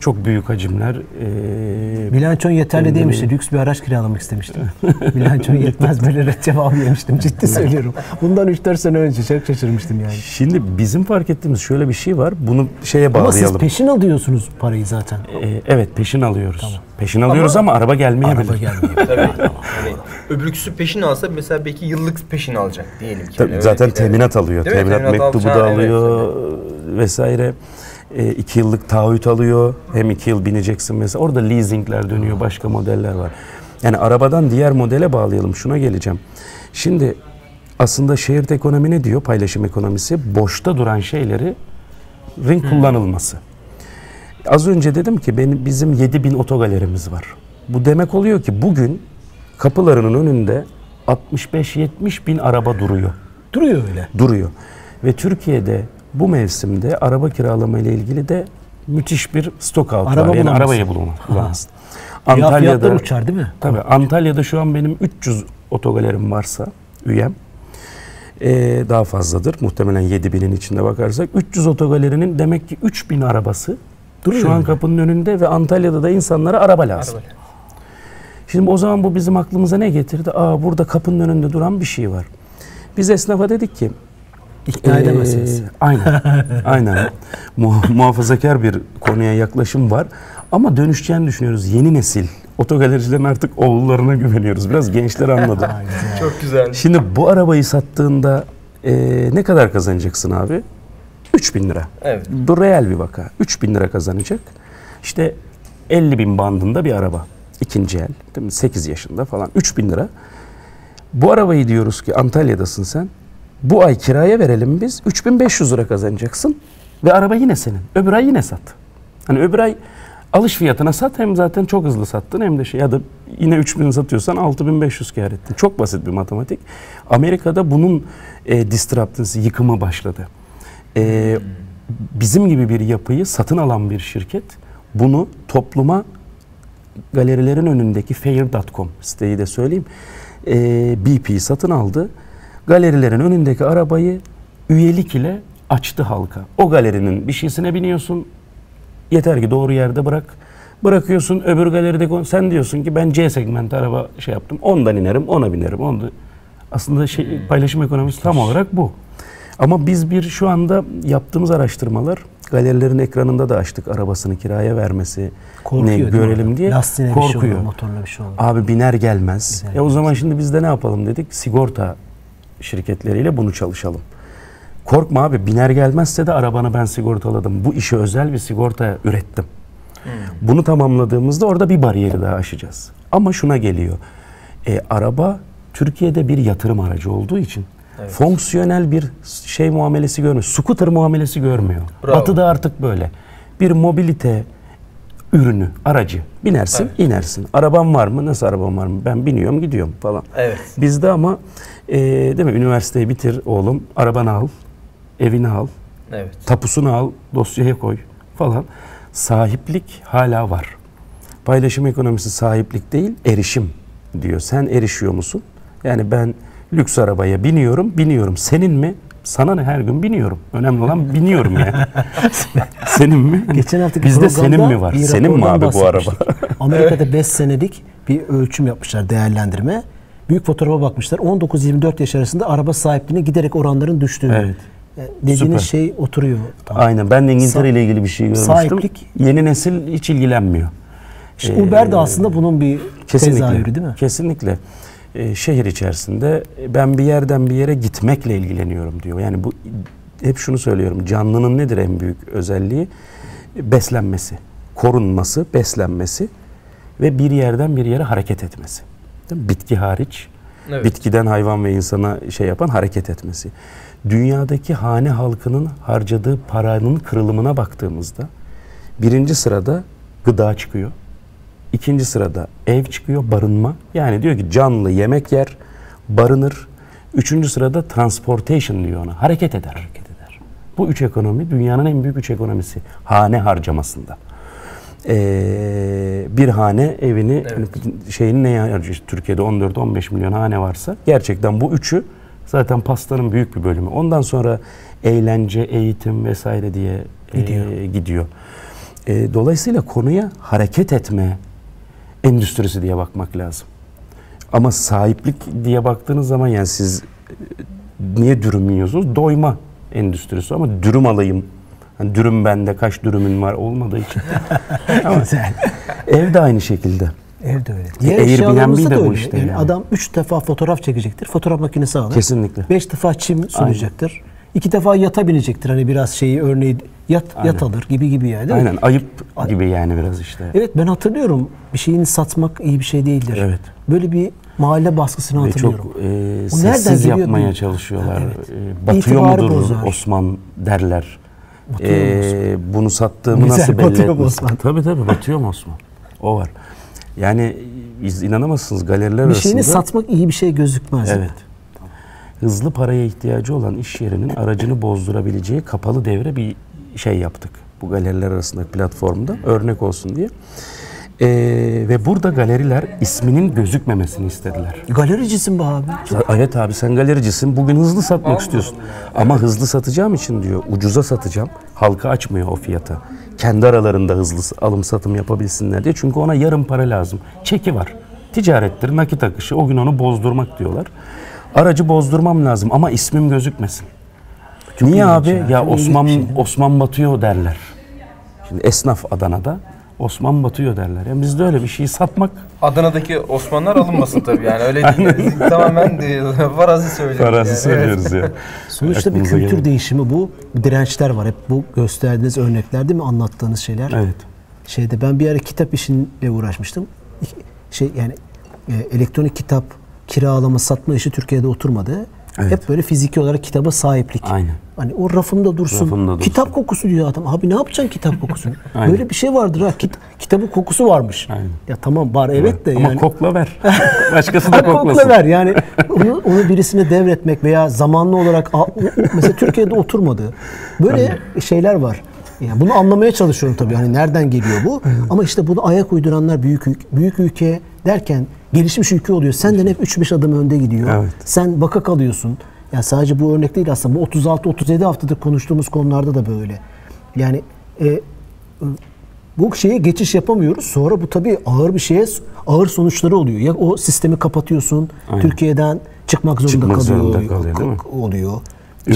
çok büyük hacimler. E, Bilançon yeterli Kendini- değilmişti. Lüks bir araç kiralamak istemiştim. Bilançon yetmez böyle red cevabı yemiştim. Ciddi söylüyorum. Bundan 3-4 sene önce çok şaşırmıştım yani. Şimdi bizim fark ettiğimiz şöyle bir şey var. Bunu şeye Ama siz bağlayalım. peşin alıyorsunuz parayı zaten. E, evet peşin alıyoruz. Peşin alıyoruz ama, araba gelmeyebilir. Araba gelmiyor. Tabii. öbürküsü peşin alsa mesela belki yıllık peşin alacak diyelim ki. Tabii Yani zaten teminat alıyor. Teminat, Teminat mektubu da evet, alıyor vesaire. E, iki yıllık taahhüt alıyor. Hem iki yıl bineceksin mesela. Orada leasingler dönüyor. Başka modeller var. Yani arabadan diğer modele bağlayalım. Şuna geleceğim. Şimdi aslında şehir ekonomi ne diyor? Paylaşım ekonomisi. Boşta duran şeyleri ring kullanılması. Az önce dedim ki benim bizim 7000 otogalerimiz var. Bu demek oluyor ki bugün kapılarının önünde 65-70 bin araba duruyor Duruyor öyle. duruyor. Ve Türkiye'de bu mevsimde araba kiralama ile ilgili de müthiş bir stok altı Araba var. Yani bulamazsın. arabayı bulamazsın. Ya fiyatlar Antalya'da uçar değil mi? tabii Antalya'da şu an benim 300 otogalerim varsa üyem ee, daha fazladır. Muhtemelen 7000'in içinde bakarsak 300 otogalerinin demek ki 3000 arabası Duruyor şu an kapının önünde ve Antalya'da da insanlara araba lazım. Araba. Şimdi o zaman bu bizim aklımıza ne getirdi? Aa burada kapının önünde duran bir şey var. Biz esnafa dedik ki İkna ee, edemezsiniz. Aynen. aynen. mu- muhafazakar bir konuya yaklaşım var. Ama dönüşeceğini düşünüyoruz. Yeni nesil otogalericilerin artık oğullarına güveniyoruz. Biraz gençler anladı. Çok güzel. Şimdi bu arabayı sattığında e, ne kadar kazanacaksın abi? 3000 lira. Evet. Bu reel bir vaka. 3000 lira kazanacak. İşte 50 bin bandında bir araba. İkinci el. Değil mi? 8 yaşında falan. 3000 lira. Bu arabayı diyoruz ki Antalya'dasın sen. Bu ay kiraya verelim biz. 3500 lira kazanacaksın. Ve araba yine senin. Öbür ay yine sat. Hani öbür ay alış fiyatına sat hem zaten çok hızlı sattın hem de şey ya da yine 3000 satıyorsan 6500 kar ettin. Çok basit bir matematik. Amerika'da bunun e, disruptancy, yıkımı başladı. E, bizim gibi bir yapıyı satın alan bir şirket bunu topluma galerilerin önündeki fair.com siteyi de söyleyeyim. E, BP satın aldı. Galerilerin önündeki arabayı üyelik ile açtı halka. O galerinin bir şeysine biniyorsun. Yeter ki doğru yerde bırak. Bırakıyorsun öbür galeride sen diyorsun ki ben C segment araba şey yaptım. Ondan inerim, ona binerim. Onda aslında şey paylaşım ekonomisi tam olarak bu. Ama biz bir şu anda yaptığımız araştırmalar galerilerin ekranında da açtık arabasını kiraya vermesi Korkuyor ne görelim diye. Lastiğine bir şey korkuyor. olur, motoruna bir şey olur. Abi biner gelmez. Biner E o zaman şimdi biz de ne yapalım dedik? Sigorta şirketleriyle bunu çalışalım. Korkma abi biner gelmezse de arabanı ben sigortaladım. Bu işe özel bir sigorta ürettim. Bunu tamamladığımızda orada bir bariyeri daha aşacağız. Ama şuna geliyor. E, araba Türkiye'de bir yatırım aracı olduğu için Evet. fonksiyonel bir şey muamelesi görmüyor. Scooter muamelesi görmüyor. Bravo. Batı'da artık böyle. Bir mobilite ürünü, aracı. Binersin, Evet. inersin. Araban var mı? Nasıl arabam var mı? Ben biniyorum, gidiyorum falan. Evet. Bizde ama e, değil mi? Üniversiteyi bitir oğlum, arabanı al, evini al, Evet. tapusunu al, dosyaya koy falan. Sahiplik hala var. Paylaşım ekonomisi sahiplik değil, erişim diyor. Sen erişiyor musun? Yani ben lüks arabaya biniyorum, biniyorum. Senin mi? Sana ne her gün biniyorum. Önemli olan biniyorum yani. senin mi? Geçen hafta Bizde senin mi var? Senin mi abi bu araba? Amerika'da 5 senelik bir ölçüm yapmışlar, değerlendirme. Büyük fotoğrafa bakmışlar. 19-24 yaş arasında araba sahipliğine giderek oranların düştüğünü. Evet. E, Dediğiniz Süper. şey oturuyor. Tam. Aynen. Ben de İngiltere ile ilgili bir şey görmüştüm. Sahiplik- Yeni nesil hiç ilgilenmiyor. İşte Ee, Uber de aslında bunun bir Kesinlikle. tezahürü değil mi? Kesinlikle. Ee, şehir içerisinde e, ben bir yerden bir yere gitmekle ilgileniyorum diyor. Yani bu hep şunu söylüyorum. Canlının nedir en büyük özelliği? Beslenmesi, korunması, beslenmesi ve bir yerden bir yere hareket etmesi. Mi? Bitki hariç, Evet. bitkiden hayvan ve insana şey yapan hareket etmesi. Dünyadaki hane halkının harcadığı paranın kırılımına baktığımızda birinci sırada gıda çıkıyor. İkinci sırada ev çıkıyor, barınma. Yani diyor ki canlı yemek yer, barınır. Üçüncü sırada transportation diyor ona. Hareket eder. Hareket eder. Bu üç ekonomi dünyanın en büyük üç ekonomisi. Hane harcamasında. Ee, bir hane evini Evet. hani şeyini neye harcıyor? Türkiye'de 14-15 milyon hane varsa gerçekten bu üçü zaten pastanın büyük bir bölümü. Ondan sonra eğlence, eğitim vesaire diye e, Gidiyor. gidiyor. E, dolayısıyla konuya hareket etme endüstrisi diye bakmak lazım. Ama sahiplik diye baktığınız zaman yani siz e, niye dürüm yiyorsunuz? Doyma endüstrisi ama dürüm alayım. Hani dürüm bende kaç dürümün var olmadığı için. Güzel. ev de aynı şekilde. Evde öyle. Ya Diğer Airbnb de da bu işte Yani yani. Adam 3 defa fotoğraf çekecektir. Fotoğraf makinesi alır. Kesinlikle. 5 defa çim sunacaktır. 2 defa yata binecektir. Hani biraz şeyi örneği yat yat alır gibi gibi yani. değil mi? Aynen ayıp gibi yani biraz işte. Evet ben hatırlıyorum. Bir şeyini satmak iyi bir şey değildir. Evet. Böyle bir mahalle baskısını Ve hatırlıyorum. çok e, nereden sessiz yapmaya bilmiyorum. çalışıyorlar. Ha, evet. E, batıyor İtibarı mudur bozar. Osman derler. Batıyor mu E, bunu sattığımı Güzel, nasıl belli batıyor mu? Osman? Tabii tabii batıyor mu Osman? O var. Yani inanamazsınız galeriler bir şeyini arasında. satmak iyi bir şey gözükmez. Evet. Hızlı paraya ihtiyacı olan iş yerinin aracını bozdurabileceği kapalı devre bir şey yaptık. Bu galeriler arasındaki platformda örnek olsun diye. Ee, ve burada galeriler isminin gözükmemesini istediler. Galericisin be abi. Evet abi sen galericisin. Bugün hızlı satmak istiyorsun. Ama hızlı satacağım için diyor ucuza satacağım. Halka açmıyor o fiyata. Kendi aralarında hızlı alım satım yapabilsinler diye. Çünkü ona yarım para lazım. Çeki var. Ticarettir, nakit akışı. O gün onu bozdurmak diyorlar. Aracı bozdurmam lazım ama ismim gözükmesin. Niye abi? ya. Osman şey? Osman batıyor derler. Şimdi esnaf Adana'da Osman batıyor derler. Yani bizde öyle bir şeyi satmak Adana'daki Osmanlılar alınmasın tabii yani öyle değil. Tamamen de, farazi söylüyoruz. farazi yani. söylüyoruz ya. Sonuçta bir kültür gelen. değişimi bu. Dirençler var. Hep bu gösterdiğiniz örnekler değil mi? Anlattığınız şeyler. Evet. Şeyde ben bir ara kitap işiyle uğraşmıştım. Şey yani e, elektronik kitap kiralama satma işi Türkiye'de oturmadı. Evet. Hep böyle fiziki olarak kitaba sahiplik. Aynen. Hani o rafımda dursun. Rafımda dursun. Kitap kokusu diyor adam. Abi ne yapacaksın kitap kokusunu? Aynen. Böyle bir şey vardır ha. Kit- kitabın kokusu varmış. Aynen. Ya tamam var evet de Ama yani. kokla ver. Başkası da koklasın. kokla ver yani onu, onu birisine devretmek veya zamanlı olarak mesela Türkiye'de oturmadı. Böyle şeyler var. Yani bunu anlamaya çalışıyorum tabii. Hani nereden geliyor bu? Ama işte bunu ayak uyduranlar büyük büyük ülke derken gelişmiş ülke oluyor. Senden hep 3-5 adım önde gidiyor. Evet. Sen baka kalıyorsun. Ya sadece bu örnek değil aslında. Bu 36-37 haftadır konuştuğumuz konularda da böyle. Yani e, bu şeye geçiş yapamıyoruz. Sonra bu tabii ağır bir şeye ağır sonuçları oluyor. Ya o sistemi kapatıyorsun. Aynen. Türkiye'den çıkmak zorunda Çıkmak kalıyor. zorunda kalıyor, değil mi? Oluyor.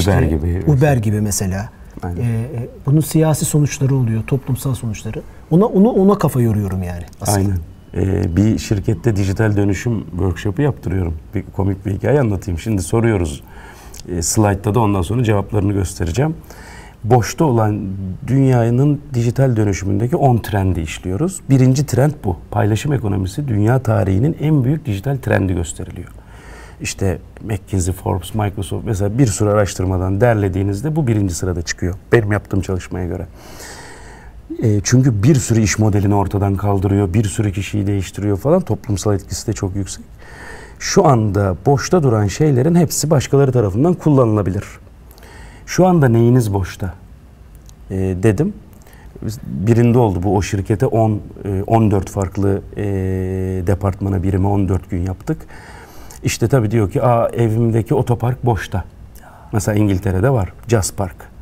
Uber gibi. Uber gibi mesela. Aynen. Ee, bunun siyasi sonuçları oluyor, toplumsal sonuçları. Ona onu ona kafa yoruyorum yani. aslında. Aynen. Ee, bir şirkette dijital dönüşüm workshop'u yaptırıyorum. Bir komik bir hikaye anlatayım. Şimdi soruyoruz. E, slide'da da ondan sonra cevaplarını göstereceğim. Boşta olan dünyanın dijital dönüşümündeki 10 trendi işliyoruz. Birinci trend bu. Paylaşım ekonomisi dünya tarihinin en büyük dijital trendi gösteriliyor. İşte McKinsey, Forbes, Microsoft mesela bir sürü araştırmadan derlediğinizde bu birinci sırada çıkıyor. Benim yaptığım çalışmaya göre. E, çünkü bir sürü iş modelini ortadan kaldırıyor, bir sürü kişiyi değiştiriyor falan. Toplumsal etkisi de çok yüksek. Şu anda boşta duran şeylerin hepsi başkaları tarafından kullanılabilir. Şu anda neyiniz boşta? E, dedim. Birinde oldu bu o şirkete 10 e, 14 farklı e, departmana birime 14 gün yaptık. İşte tabii diyor ki Aa, evimdeki otopark boşta. Mesela İngiltere'de var. Jazz Park.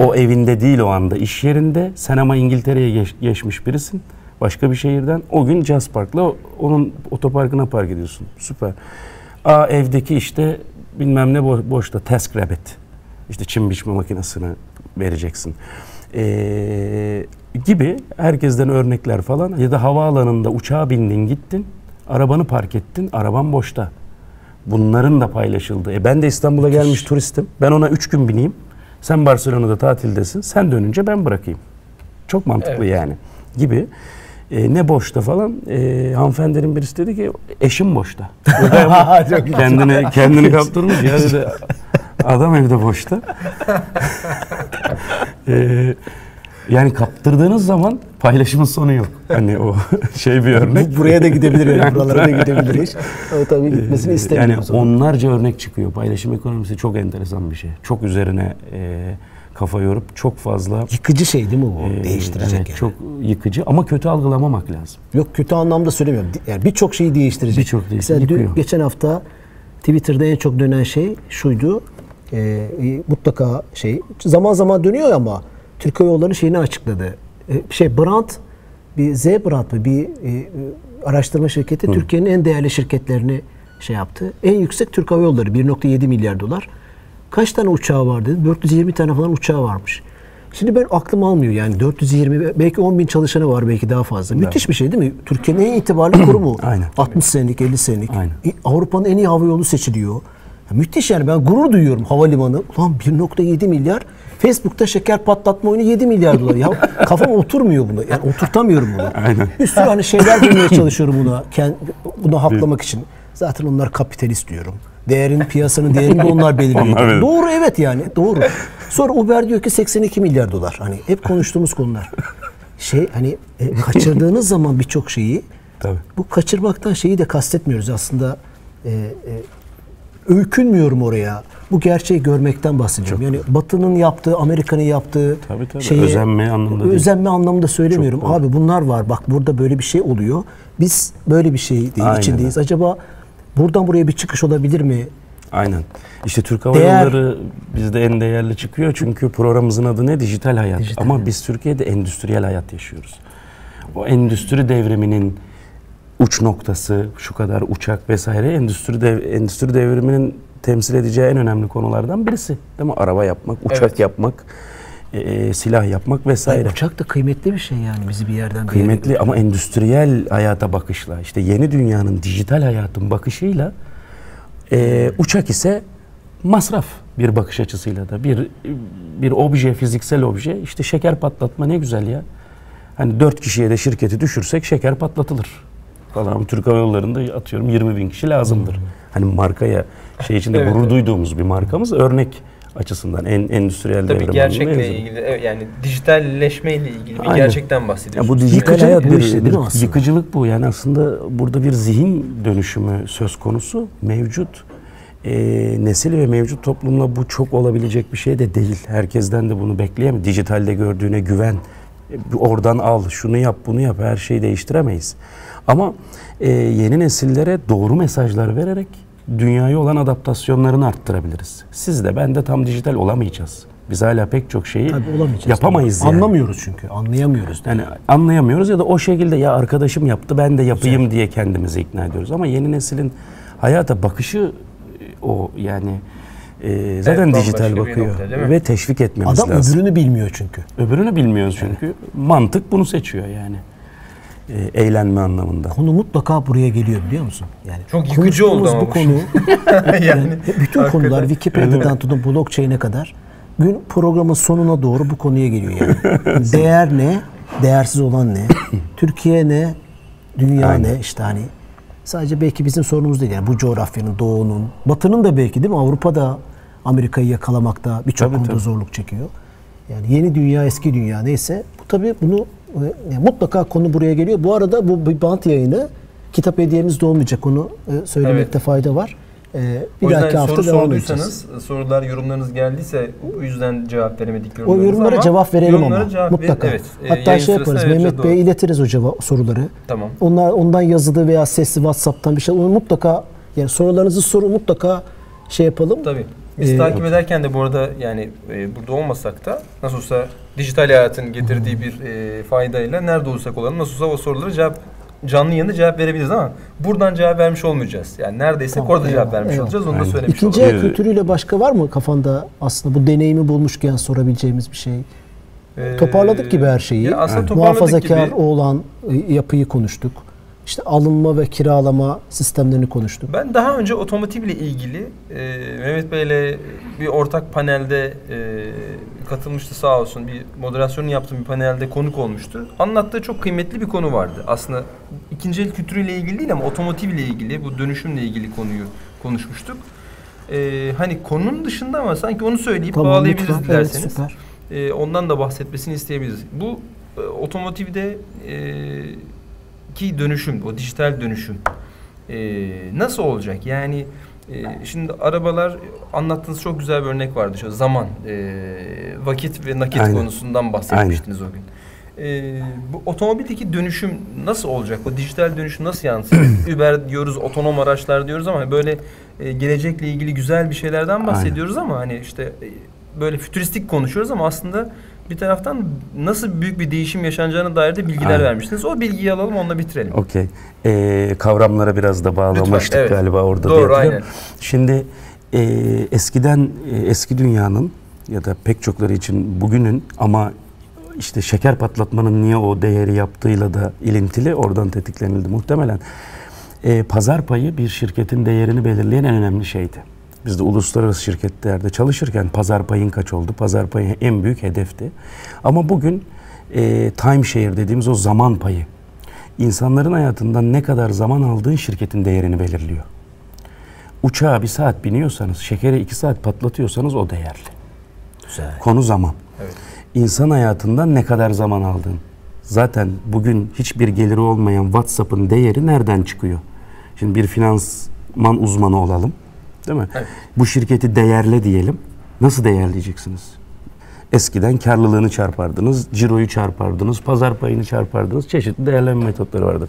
O evinde değil o anda iş yerinde. Sen ama İngiltere'ye geç- geçmiş birisin. Başka bir şehirden. O gün Jazz Park'la onun otoparkına park ediyorsun. Süper. Aa evdeki işte bilmem ne bo- boşta. Task Rabbit. İşte çim biçme makinesini vereceksin. Ee, gibi herkesten örnekler falan. Ya da havaalanında uçağa bindin gittin. Arabanı park ettin. Araban boşta. Bunların da paylaşıldığı. E ben de İstanbul'a gelmiş turistim. Ben ona üç gün bineyim. Sen Barcelona'da tatildesin. Sen dönünce ben bırakayım. Çok mantıklı Evet. yani. Gibi. E, ne boşta falan. E, hanımefendinin birisi dedi ki eşim boşta. kendini kendini kaptırmış ya dedi. Adam evde boşta. E, yani kaptırdığınız zaman paylaşımın sonu yok. Hani o şey bir örnek. Bu- Buraya da gidebilir yani buralara da gidebilir iş. Ama tabii gitmesini istemiyorum. Yani o zaman. onlarca örnek çıkıyor. Paylaşım ekonomisi çok enteresan bir şey. Çok üzerine e, kafa yorup çok fazla Yıkıcı şey değil mi bu? e, Değiştirecek evet, yani. Çok yıkıcı ama kötü algılamamak lazım. Yok kötü anlamda söylemiyorum. Yani birçok şeyi değiştirecek. Birçok değiş- Mesela dün, yıkıyor. geçen hafta Twitter'da en çok dönen şey şuydu. Ee, e, mutlaka şey zaman zaman dönüyor ama Türk Hava Yolları şeyini açıkladı. Ee, şey Brand bir Z Brand mı bir e, araştırma şirketi Türkiye'nin en değerli şirketlerini şey yaptı. En yüksek Türk Hava Yolları 1.7 milyar dolar. Kaç tane uçağı var dedi. 420 tane falan uçağı varmış. Şimdi ben aklım almıyor yani 420 belki 10 bin çalışanı var belki daha fazla. Müthiş bir şey değil mi? Türkiye'nin en itibarlı kurumu. Aynen. 60 senelik 50 senelik. Aynen. E, Avrupa'nın en iyi hava yolu seçiliyor. Ya müthiş yani ben gurur duyuyorum havalimanı. Ulan 1.7 milyar. Facebook'ta şeker patlatma oyunu 7 milyar dolar. Ya kafam oturmuyor buna. Yani oturtamıyorum bunu. Aynen. Bir sürü hani şeyler bulmaya çalışıyorum buna. Kend, bunu haklamak için. Zaten onlar kapitalist diyorum. Değerin piyasanın değerini de onlar belirliyor. Belirliyor. doğru evet yani doğru. Sonra Uber diyor ki 82 milyar dolar. Hani hep konuştuğumuz konular. Şey hani e, kaçırdığınız zaman birçok şeyi Tabii. bu kaçırmaktan şeyi de kastetmiyoruz aslında. E, e, öykünmüyorum oraya. Bu gerçeği görmekten bahsediyorum. Yani Batı'nın yaptığı, Amerika'nın yaptığı Tabii, tabii. şeye- Özenme anlamında değil. Özenme anlamında söylemiyorum. Çok doğru. Abi bunlar var. Bak burada böyle bir şey oluyor. Biz böyle bir şey değil, Aynen. içindeyiz. Acaba buradan buraya bir çıkış olabilir mi? Aynen. İşte Türk Hava Değer- Yolları bizde en değerli çıkıyor çünkü programımızın adı ne? Dijital hayat. Ama biz Türkiye'de endüstriyel hayat yaşıyoruz. O endüstri devriminin uç noktası, şu kadar uçak vesaire endüstri dev, endüstri devriminin temsil edeceği en önemli konulardan birisi. Değil mi? Araba yapmak, uçak Evet. yapmak, e, silah yapmak vesaire. Yani uçak da kıymetli bir şey yani bizi bir yerden bir yere Kıymetli ama endüstriyel hayata bakışla, işte yeni dünyanın dijital hayatın bakışıyla e, uçak ise masraf bir bakış açısıyla da bir bir obje, fiziksel obje. işte şeker patlatma ne güzel ya. Hani dört kişiye de şirketi düşürsek şeker patlatılır falan. Türk Hava Yolları'nda atıyorum 20 bin kişi lazımdır. Hani markaya şey içinde Evet, gurur duyduğumuz bir markamız örnek açısından en endüstriyel Tabii devrim gerçekle ilgili evet, yani dijitalleşmeyle ilgili bir Aynen. gerçekten bahsediyorsunuz. Ya bu dijital hayat bir, işte, değil bir mi aslında? yıkıcılık bu. Yani aslında burada bir zihin dönüşümü söz konusu. Mevcut e, nesil ve mevcut toplumla bu çok olabilecek bir şey de değil. Herkesten de bunu bekleyemez. Dijitalde gördüğüne güven. E, Oradan al, şunu yap, bunu yap. Her şeyi değiştiremeyiz. Ama e, yeni nesillere doğru mesajlar vererek dünyaya olan adaptasyonlarını arttırabiliriz. Siz de ben de tam dijital olamayacağız. Biz hala pek çok şeyi Tabii olamayacağız. yapamayız yani. Anlamıyoruz çünkü. Anlayamıyoruz. Yani anlayamıyoruz ya da o şekilde ya arkadaşım yaptı ben de yapayım diye kendimizi ikna ediyoruz. Ama yeni neslin hayata bakışı o yani e, zaten bambaşka dijital bakıyor nokta, ve teşvik etmemiz Adam lazım. öbürünü bilmiyor çünkü. Öbürünü bilmiyoruz çünkü. Mantık bunu seçiyor yani. E, eğlenme anlamında. Konu mutlaka buraya geliyor biliyor musun? Yani Çok yıkıcı oldu ama bu konu yani yani bütün hakikaten. konular Wikipedia'dan tutun blockchain'e kadar gün programın sonuna doğru bu konuya geliyor yani. Değer ne? Değersiz olan ne? Türkiye ne? Dünya Aynen. ne? İşte hani sadece belki bizim sorunumuz değil yani bu coğrafyanın, doğunun, batının da belki değil mi? Avrupa'da Amerika'yı yakalamakta birçok konuda tabii. zorluk çekiyor. Yani yeni dünya, eski dünya neyse bu tabii bunu yani mutlaka konu buraya geliyor. Bu arada bu bir bant yayını kitap hediyemiz de olmayacak. Onu e, söylemekte Evet. fayda var. E, bir O dahaki hafta soru devam edeceğiz. sorular, yorumlarınız geldiyse o yüzden cevap veremedik O yorumlarınıza yorumlara ama cevap verelim yorumlara ama cevap ver- mutlaka. evet, e, Hatta şey yaparız. evet, Mehmet. Bey'e iletiriz o cevap, soruları. Tamam. Onlar ondan yazılı veya sesli WhatsApp'tan bir şey onu mutlaka yani sorularınızı soru mutlaka şey yapalım. Tabii. Biz Ee, takip ederken de bu arada yani e, burada olmasak da nasıl olsa dijital hayatın getirdiği bir e, faydayla nerede olursak olalım nasıl olsa o sorulara cevap canlı yayında cevap verebiliriz ama buradan cevap vermiş olmayacağız. Yani neredeysek Tamam, orada cevap eyvallah, vermiş eyvallah. olacağız. Onu da Aynen. söylemiş İkinci olalım. el kültürüyle başka var mı kafanda aslında bu deneyimi bulmuşken sorabileceğimiz bir şey? Ee, Toparladık gibi her şeyi. Ya aslında toparladık Muhafazakar gibi. olan e, yapıyı konuştuk. İşte alınma ve kiralama sistemlerini konuştuk. Ben daha önce otomotivle ilgili e, Mehmet Bey'le bir ortak panelde e, katılmıştı sağ olsun. Bir moderasyonu yaptığım bir panelde konuk olmuştu. Anlattığı çok kıymetli bir konu vardı. Aslında ikinci el kültürüyle ilgili değil ama otomotivle ilgili, bu dönüşümle ilgili konuyu konuşmuştuk. E, hani konunun dışında ama sanki onu söyleyip bağlayabiliriz lütfen. dilerseniz. Evet, süper. E, ondan da bahsetmesini isteyebiliriz. Bu e, otomotivde e, ki dönüşüm, o dijital dönüşüm e, nasıl olacak? Yani e, şimdi arabalar anlattığınız çok güzel bir örnek vardı. Şu zaman, e, vakit ve nakit Aynen. konusundan bahsetmiştiniz o gün. E, bu otomobildeki dönüşüm nasıl olacak? O dijital dönüşüm nasıl yansıyacak? Uber diyoruz, otonom araçlar diyoruz ama böyle e, gelecekle ilgili güzel bir şeylerden bahsediyoruz ama hani işte e, böyle fütüristik konuşuyoruz ama aslında bir taraftan nasıl büyük bir değişim yaşanacağına dair de bilgiler Aynen. vermiştiniz. O bilgiyi alalım onunla bitirelim. Okey. Ee, kavramlara biraz da bağlamıştık Lütfen, evet. galiba orada. Doğru, aynen. Şimdi e, eskiden e, eski dünyanın ya da pek çokları için bugünün ama işte şeker patlatmanın niye o değeri yaptığıyla da ilintili oradan tetiklenildi muhtemelen. E, pazar payı bir şirketin değerini belirleyen en önemli şeydi. Biz de uluslararası şirketlerde çalışırken pazar payın kaç oldu? Pazar payı en büyük hedefti. Ama bugün e, timeshare dediğimiz o zaman payı. İnsanların hayatından ne kadar zaman aldığın şirketin değerini belirliyor. Uçağa bir saat biniyorsanız, şekeri iki saat patlatıyorsanız o değerli. Güzel. Konu zaman. Evet. İnsan hayatından ne kadar zaman aldın? Zaten bugün hiçbir geliri olmayan WhatsApp'ın değeri nereden çıkıyor? Şimdi bir finansman uzmanı olalım. Değil mi? Evet. Bu şirketi değerle diyelim. Nasıl değerleyeceksiniz? Eskiden karlılığını çarpardınız, ciroyu çarpardınız, pazar payını çarpardınız. Çeşitli değerleme metotları vardır.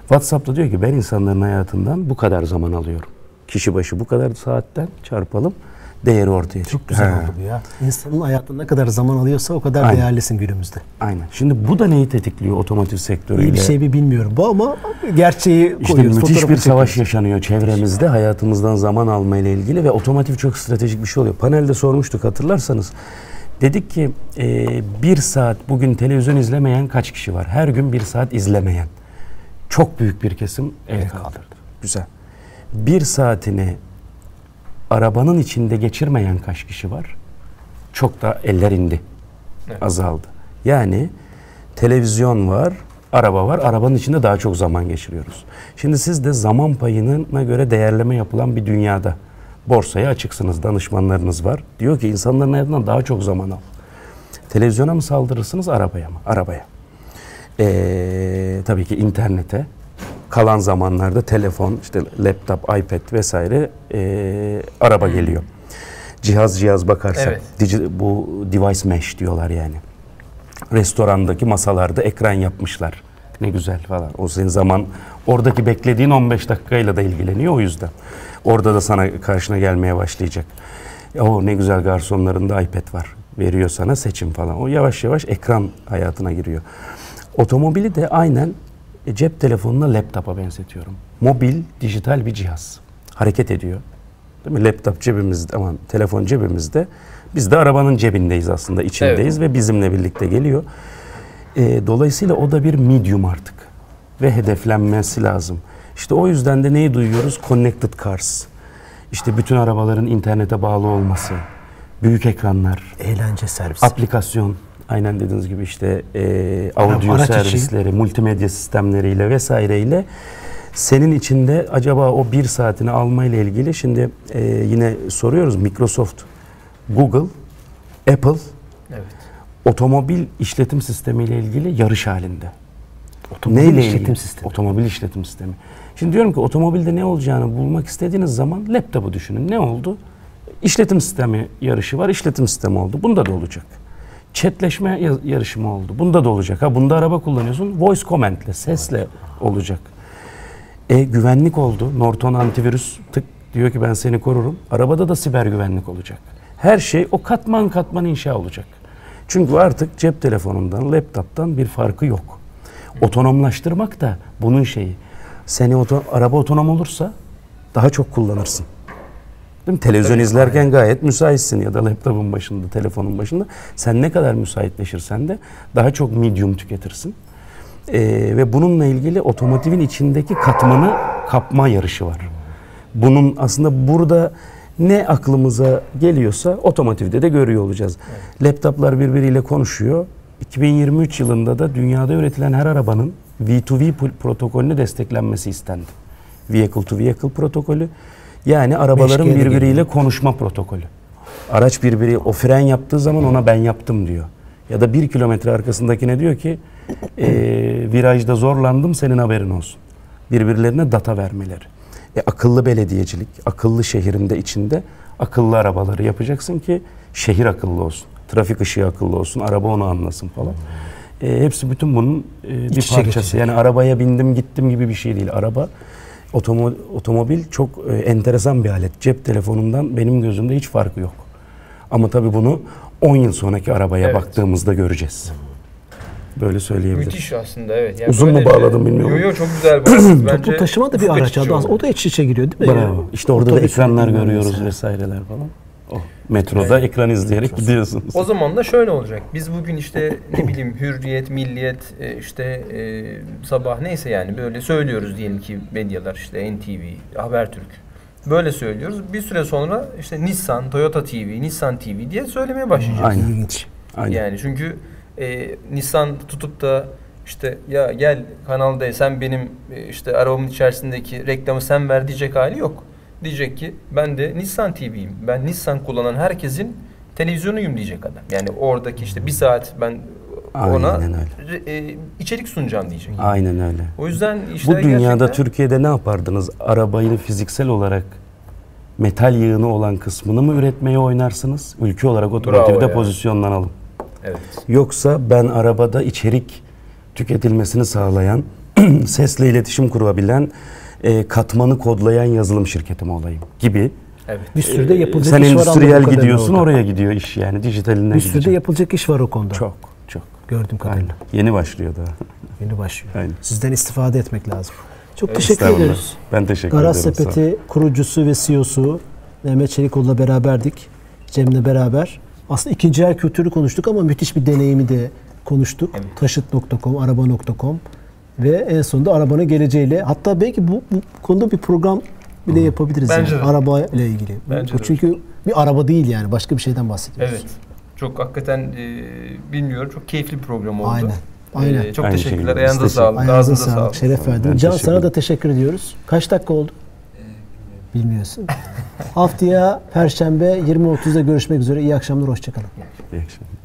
WhatsApp'ta diyor ki ben insanların hayatından bu kadar zaman alıyorum. Kişi başı bu kadar saatten çarpalım. Değeri ortaya çıktı. Çok güzel Ha. oldu bu ya. İnsanın hayatında ne kadar zaman alıyorsa o kadar Aynen. değerlisin günümüzde. Aynen. Şimdi bu da neyi tetikliyor otomotiv sektörüyle? İyi bir şey mi bilmiyorum bu ama gerçeği İşte koyuyoruz. müthiş bir fotoğrafını savaş çekiyoruz. yaşanıyor çevremizde hayatımızdan zaman alma ile ilgili ve otomotiv çok stratejik bir şey oluyor. Panelde sormuştuk hatırlarsanız. Dedik ki e, bir saat bugün televizyon izlemeyen kaç kişi var? Her gün bir saat izlemeyen. Çok büyük bir kesim el kaldırdı. Güzel. Bir saatini arabanın içinde geçirmeyen kaç kişi var? Çok da eller indi. Evet. Azaldı. Yani televizyon var, araba var. Arabanın içinde daha çok zaman geçiriyoruz. Şimdi siz de zaman payına göre değerleme yapılan bir dünyada borsaya açıksınız, danışmanlarınız var. Diyor ki insanların hayatından daha çok zaman al. Televizyona mı saldırırsınız, arabaya mı? Arabaya. Ee, tabii ki internete. Kalan zamanlarda telefon, işte laptop, iPad vesaire ee, araba geliyor. Cihaz cihaz bakarsak, Evet. digi- bu device mesh diyorlar yani. Restorandaki masalarda ekran yapmışlar. Ne güzel falan. O senin zaman oradaki beklediğin 15 dakikayla da ilgileniyor o yüzden. Orada da sana karşına gelmeye başlayacak. O ne güzel garsonların da iPad var. Veriyor sana seçim falan. O yavaş yavaş ekran hayatına giriyor. Otomobili de aynen e, cep telefonuna laptopa benzetiyorum. Mobil, dijital bir cihaz. Hareket ediyor. Değil mi? Laptop cebimizde, aman telefon cebimizde. Biz de arabanın cebindeyiz aslında, içindeyiz ve bizimle birlikte geliyor. E, dolayısıyla o da bir medium artık ve hedeflenmesi lazım. İşte o yüzden de neyi duyuyoruz? Connected cars. İşte bütün arabaların internete bağlı olması, büyük ekranlar, Eğlence servisi. aplikasyon, aynen dediğiniz gibi işte e, audio içi. servisleri, multimedya sistemleriyle vesaireyle senin içinde acaba o bir saatini alma ile ilgili şimdi e, yine soruyoruz Microsoft, Google, Apple Evet. otomobil işletim sistemi ile ilgili yarış halinde. Otomobil Neyle işletim ilgili? sistemi. Otomobil işletim sistemi. Şimdi diyorum ki otomobilde ne olacağını bulmak istediğiniz zaman laptopu düşünün. Ne oldu? İşletim sistemi yarışı var. işletim sistemi oldu. Bunda da olacak. Chatleşme ya- yarışı mı oldu? Bunda da olacak. Ha bunda araba kullanıyorsun. Voice command'le, sesle olacak. E güvenlik oldu. Norton antivirüs tık diyor ki ben seni korurum. Arabada da siber güvenlik olacak. Her şey o katman katman inşa olacak. Çünkü artık cep telefonundan, laptop'tan bir farkı yok. Otonomlaştırmak da bunun şeyi. Seni oto, araba otonom olursa daha çok kullanırsın. Değil mi? Televizyon izlerken gayet müsaitsin ya da laptopun başında, telefonun başında. Sen ne kadar müsaitleşirsen de daha çok medium tüketirsin. Ee, ve bununla ilgili otomotivin içindeki katmanı kapma yarışı var. Bunun aslında burada ne aklımıza geliyorsa otomotivde de görüyor olacağız. Laptoplar birbiriyle konuşuyor. 2023 yılında da dünyada üretilen her arabanın V2V pol- protokolünü desteklenmesi istendi. Vehicle to Vehicle protokolü. Yani arabaların 5G de birbiriyle geliyor. konuşma protokolü. Araç birbiri o fren yaptığı zaman ona ben yaptım diyor. Ya da bir kilometre arkasındakine diyor ki "Ee, virajda zorlandım senin haberin olsun. Birbirlerine data vermeleri. E, akıllı belediyecilik, akıllı şehrinde içinde akıllı arabaları yapacaksın ki şehir akıllı olsun. Trafik ışığı akıllı olsun, araba onu anlasın falan. E, hepsi bütün bunun e, bir İç parçası. Yani arabaya bindim gittim gibi bir şey değil. Araba otomo- otomobil çok e, enteresan bir alet. Cep telefonundan benim gözümde hiç farkı yok. Ama tabii bunu 10 yıl sonraki arabaya Evet. baktığımızda göreceğiz. Böyle söyleyebilirim. Müthiş aslında evet. Yani Uzun mu bağladım bilmiyorum. Yo yo çok güzel bağladınız. Bence Toplu taşıma da bir araç. oldu. O da iç içe giriyor değil mi? Bravo. İşte orada da ekranlar görüyoruz nesi. vesaireler falan. Metroda ekran izleyerek gidiyorsunuz. O zaman da şöyle olacak. Biz bugün işte ne bileyim Hürriyet, Milliyet, e, işte e, Sabah neyse yani böyle söylüyoruz diyelim ki medyalar işte NTV, Habertürk. Böyle söylüyoruz. Bir süre sonra işte Nissan, Toyota TV, Nissan TV diye söylemeye başlayacağız. Aynen. Aynen. Yani çünkü e, Nissan tutup da işte ya gel kanalda sen benim e, işte arabamın içerisindeki reklamı sen ver diyecek hali yok. Diyecek ki ben de Nissan TV'yim. Ben Nissan kullanan herkesin televizyonuyum diyecek adam. Yani oradaki işte bir saat ben ona Aynen re- e, içerik sunacağım diyecek. Aynen öyle. O yüzden Bu işte dünyada Türkiye'de ne yapardınız? Arabayı fiziksel olarak metal yığını olan kısmını mı üretmeye oynarsınız? Ülke olarak otomotivde pozisyonlanalım. Evet. Yoksa ben arabada içerik tüketilmesini sağlayan, sesle iletişim kurabilen, e, katmanı kodlayan yazılım şirketi mi olayım gibi Evet. Bir sürü de yapılacak Sen iş var. anladığım endüstriyel gidiyorsun oraya gidiyor iş yani dijitaline Bir sürü de gidecek. yapılacak iş var o konuda. Çok çok. Gördüğüm Aynen. kadarıyla. Yeni başlıyor daha. Yeni başlıyor. Aynen. Sizden istifade etmek lazım. Çok Evet, teşekkür ederiz. Ben teşekkür Garaz ederim. ol. Sepeti kurucusu ve CEO'su Mehmet Çelikoğlu'la beraberdik. Cem'le beraber. Aslında ikinci el kültürü konuştuk ama müthiş bir deneyimi de konuştuk. Evet. Taşıt.com, araba.com ve en sonunda arabanın geleceğiyle hatta belki bu, bu konuda bir program bile yapabiliriz. Bence yani. Araba ile ilgili. Bence bu de çünkü bir araba değil yani başka bir şeyden bahsediyoruz. Evet. Çok hakikaten e, bilmiyorum. Çok keyifli bir program oldu. Aynen. Aynen. E, çok Aynı teşekkürler. şekilde. Ayağınıza sağlık. Ayağınıza sağlık. sağlık. Şeref verdin. Ben Can sana da teşekkür ediyoruz. Kaç dakika oldu? Bilmiyorsun. Haftaya Perşembe 20.30'da görüşmek üzere. İyi akşamlar. Hoşçakalın. İyi akşamlar.